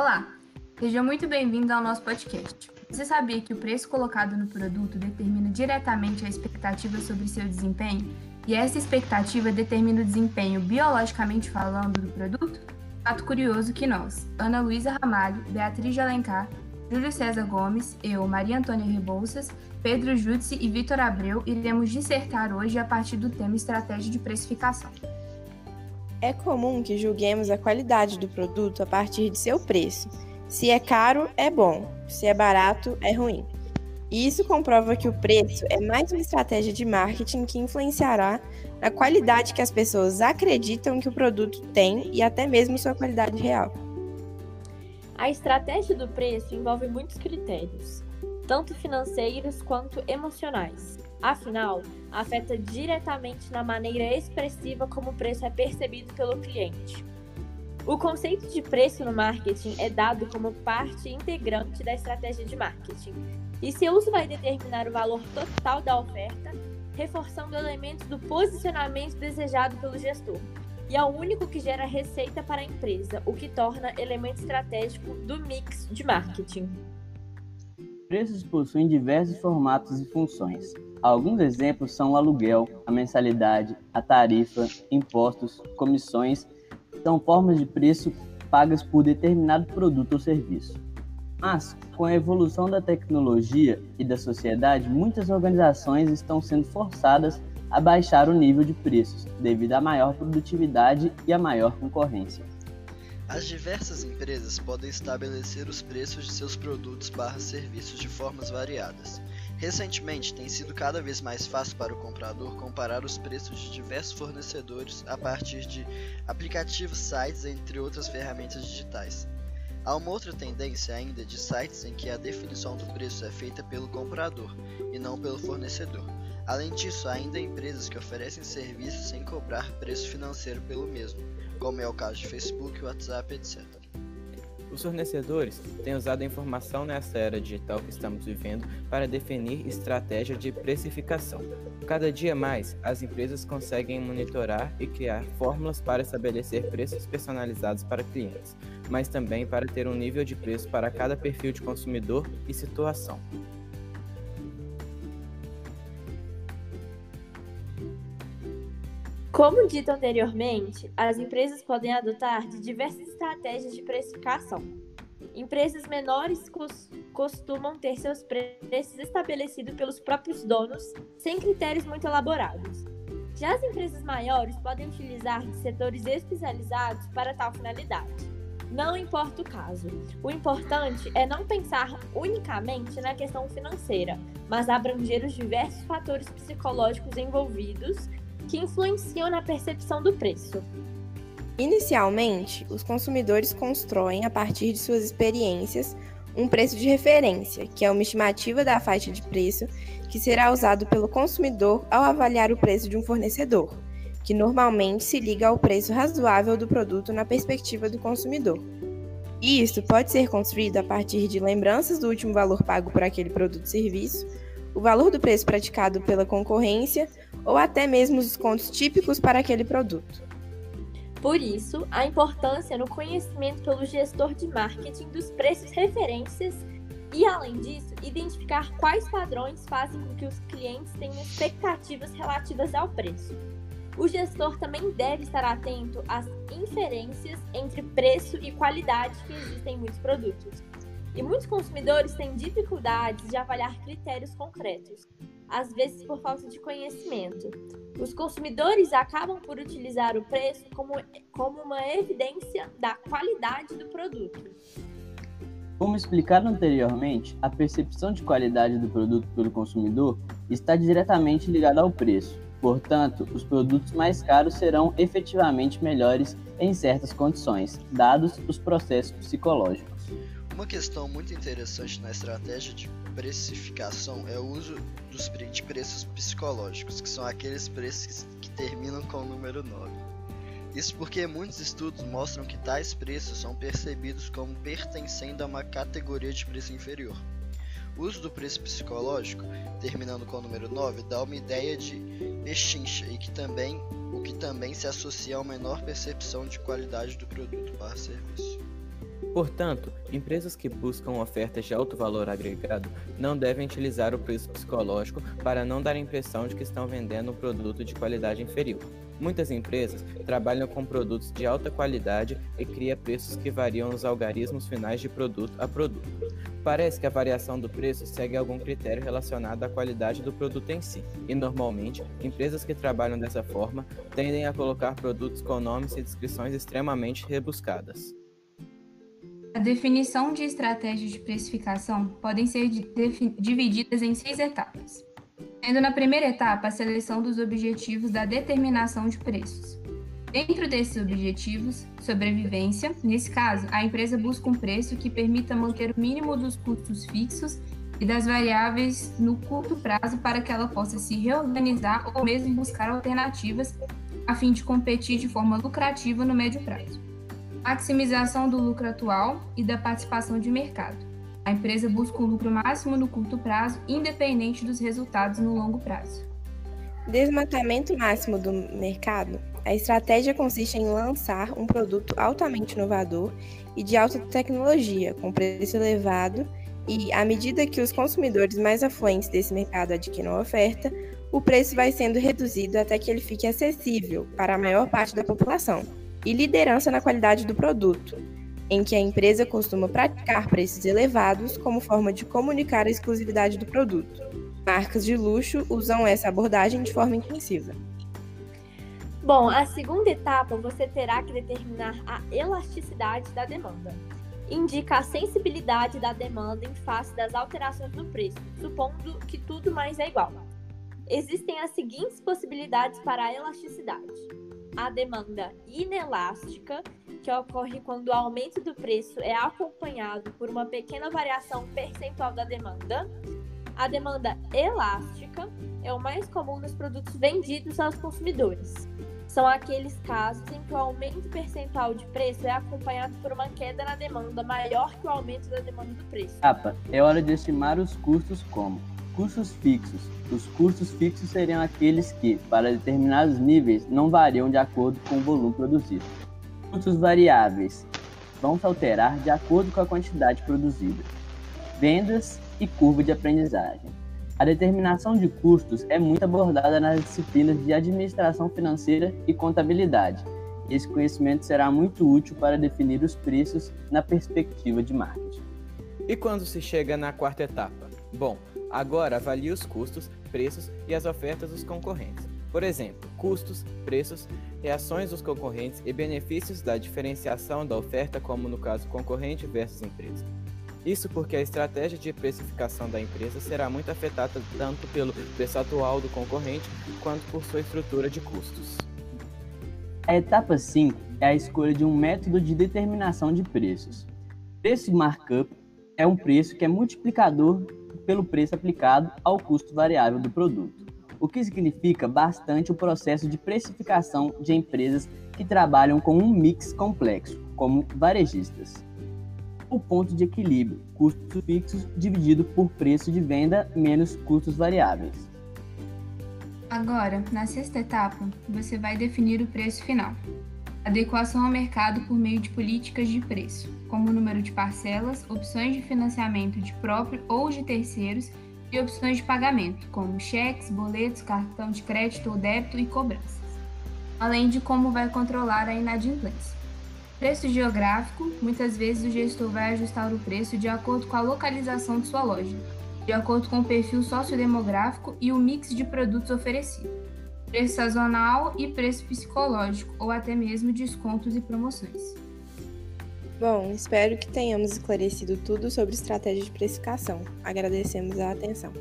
Olá, seja muito bem-vindo ao nosso podcast. Você sabia que o preço colocado no produto determina diretamente a expectativa sobre seu desempenho? E essa expectativa determina o desempenho biologicamente falando do produto? Fato curioso que nós, Ana Luísa Ramalho, Beatriz de Alencar, Júlio César Gomes, eu, Maria Antônia Rebouças, Pedro Júdice e Vitor Abreu iremos dissertar hoje a partir do tema estratégia de precificação. É comum que julguemos a qualidade do produto a partir de seu preço. Se é caro, é bom, se é barato, é ruim. E isso comprova que o preço é mais uma estratégia de marketing que influenciará na qualidade que as pessoas acreditam que o produto tem e até mesmo sua qualidade real. A estratégia do preço envolve muitos critérios, tanto financeiros quanto emocionais. Afinal, afeta diretamente na maneira expressiva como o preço é percebido pelo cliente. O conceito de preço no marketing é dado como parte integrante da estratégia de marketing, e seu uso vai determinar o valor total da oferta, reforçando elementos do posicionamento desejado pelo gestor. E é o único que gera receita para a empresa, o que torna elemento estratégico do mix de marketing. Preços possuem diversos formatos e funções. Alguns exemplos são o aluguel, a mensalidade, a tarifa, impostos, comissões, são formas de preço pagas por determinado produto ou serviço. Mas, com a evolução da tecnologia e da sociedade, muitas organizações estão sendo forçadas a baixar o nível de preços, devido à maior produtividade e à maior concorrência. As diversas empresas podem estabelecer os preços de seus produtos barra serviços de formas variadas. Recentemente, tem sido cada vez mais fácil para o comprador comparar os preços de diversos fornecedores a partir de aplicativos, sites, entre outras ferramentas digitais. Há uma outra tendência ainda de sites em que a definição do preço é feita pelo comprador e não pelo fornecedor. Além disso, há ainda empresas que oferecem serviços sem cobrar preço financeiro pelo mesmo, como é o caso de Facebook, WhatsApp, etc. Os fornecedores têm usado a informação nessa era digital que estamos vivendo para definir estratégia de precificação. Cada dia mais, as empresas conseguem monitorar e criar fórmulas para estabelecer preços personalizados para clientes, mas também para ter um nível de preço para cada perfil de consumidor e situação. Como dito anteriormente, as empresas podem adotar de diversas estratégias de precificação. Empresas menores costumam ter seus preços estabelecidos pelos próprios donos, sem critérios muito elaborados. Já as empresas maiores podem utilizar de setores especializados para tal finalidade. Não importa o caso. O importante é não pensar unicamente na questão financeira, mas abranger os diversos fatores psicológicos envolvidos que influenciam na percepção do preço. Inicialmente, os consumidores constroem, a partir de suas experiências, um preço de referência, que é uma estimativa da faixa de preço que será usado pelo consumidor ao avaliar o preço de um fornecedor, que normalmente se liga ao preço razoável do produto na perspectiva do consumidor. E isso pode ser construído a partir de lembranças do último valor pago por aquele produto ou serviço, o valor do preço praticado pela concorrência ou até mesmo os descontos típicos para aquele produto. Por isso, a importância no conhecimento pelo gestor de marketing dos preços referências e, além disso, identificar quais padrões fazem com que os clientes tenham expectativas relativas ao preço. O gestor também deve estar atento às inferências entre preço e qualidade que existem em muitos produtos. E muitos consumidores têm dificuldades de avaliar critérios concretos, às vezes por falta de conhecimento. Os consumidores acabam por utilizar o preço como, como uma evidência da qualidade do produto. Como explicado anteriormente, a percepção de qualidade do produto pelo consumidor está diretamente ligada ao preço. Portanto, os produtos mais caros serão efetivamente melhores em certas condições, dados os processos psicológicos. Uma questão muito interessante na estratégia de precificação é o uso dos preços psicológicos, que são aqueles preços que terminam com o número 9. Isso porque muitos estudos mostram que tais preços são percebidos como pertencendo a uma categoria de preço inferior. O uso do preço psicológico, terminando com o número 9, dá uma ideia de pechincha e que também, o que também se associa a uma menor percepção de qualidade do produto para serviço. Portanto, empresas que buscam ofertas de alto valor agregado não devem utilizar o preço psicológico para não dar a impressão de que estão vendendo um produto de qualidade inferior. Muitas empresas trabalham com produtos de alta qualidade e criam preços que variam nos algarismos finais de produto a produto. Parece que a variação do preço segue algum critério relacionado à qualidade do produto em si, e normalmente, empresas que trabalham dessa forma tendem a colocar produtos com nomes e descrições extremamente rebuscadas. A definição de estratégias de precificação podem ser divididas em seis etapas sendo na primeira etapa a seleção dos objetivos da determinação de preços. Dentro desses objetivos, sobrevivência, nesse caso, a empresa busca um preço que permita manter o mínimo dos custos fixos e das variáveis no curto prazo para que ela possa se reorganizar ou mesmo buscar alternativas a fim de competir de forma lucrativa no médio prazo. Maximização do lucro atual e da participação de mercado. A empresa busca o lucro máximo no curto prazo, independente dos resultados no longo prazo. Desmatamento máximo do mercado. A estratégia consiste em lançar um produto altamente inovador e de alta tecnologia, com preço elevado, e, à medida que os consumidores mais afluentes desse mercado adquirem a oferta, o preço vai sendo reduzido até que ele fique acessível para a maior parte da população, e liderança na qualidade do produto, em que a empresa costuma praticar preços elevados como forma de comunicar a exclusividade do produto. Marcas de luxo usam essa abordagem de forma intensiva. Bom, a segunda etapa você terá que determinar a elasticidade da demanda. Indica a sensibilidade da demanda em face das alterações no preço, supondo que tudo mais é igual. Existem as seguintes possibilidades para a elasticidade: a demanda inelástica, que ocorre quando o aumento do preço é acompanhado por uma pequena variação percentual da demanda. A demanda elástica é o mais comum nos produtos vendidos aos consumidores. São aqueles casos em que o aumento percentual de preço é acompanhado por uma queda na demanda maior que o aumento da demanda do preço. Capa, é hora de estimar os custos como custos fixos. Os custos fixos seriam aqueles que, para determinados níveis, não variam de acordo com o volume produzido. Custos variáveis vão se alterar de acordo com a quantidade produzida. Vendas e curva de aprendizagem. A determinação de custos é muito abordada nas disciplinas de administração financeira e contabilidade. Esse conhecimento será muito útil para definir os preços na perspectiva de marketing. E quando se chega na quarta etapa? Bom, agora avalie os custos, preços e as ofertas dos concorrentes. Por exemplo, custos, preços, reações dos concorrentes e benefícios da diferenciação da oferta, como no caso concorrente versus empresa. Isso porque a estratégia de precificação da empresa será muito afetada tanto pelo preço atual do concorrente quanto por sua estrutura de custos. A etapa 5 é a escolha de um método de determinação de preços. Preço markup é um preço que é multiplicador pelo preço aplicado ao custo variável do produto o que significa bastante o processo de precificação de empresas que trabalham com um mix complexo, como varejistas. O ponto de equilíbrio, custos fixos dividido por preço de venda menos custos variáveis. Agora, na sexta etapa, você vai definir o preço final. Adequação ao mercado por meio de políticas de preço, como o número de parcelas, opções de financiamento de próprio ou de terceiros e opções de pagamento, como cheques, boletos, cartão de crédito ou débito e cobranças, além de como vai controlar a inadimplência. Preço geográfico: muitas vezes o gestor vai ajustar o preço de acordo com a localização de sua loja, de acordo com o perfil sociodemográfico e o mix de produtos oferecido. Preço sazonal e preço psicológico, ou até mesmo descontos e promoções. Bom, espero que tenhamos esclarecido tudo sobre estratégia de precificação. Agradecemos a atenção.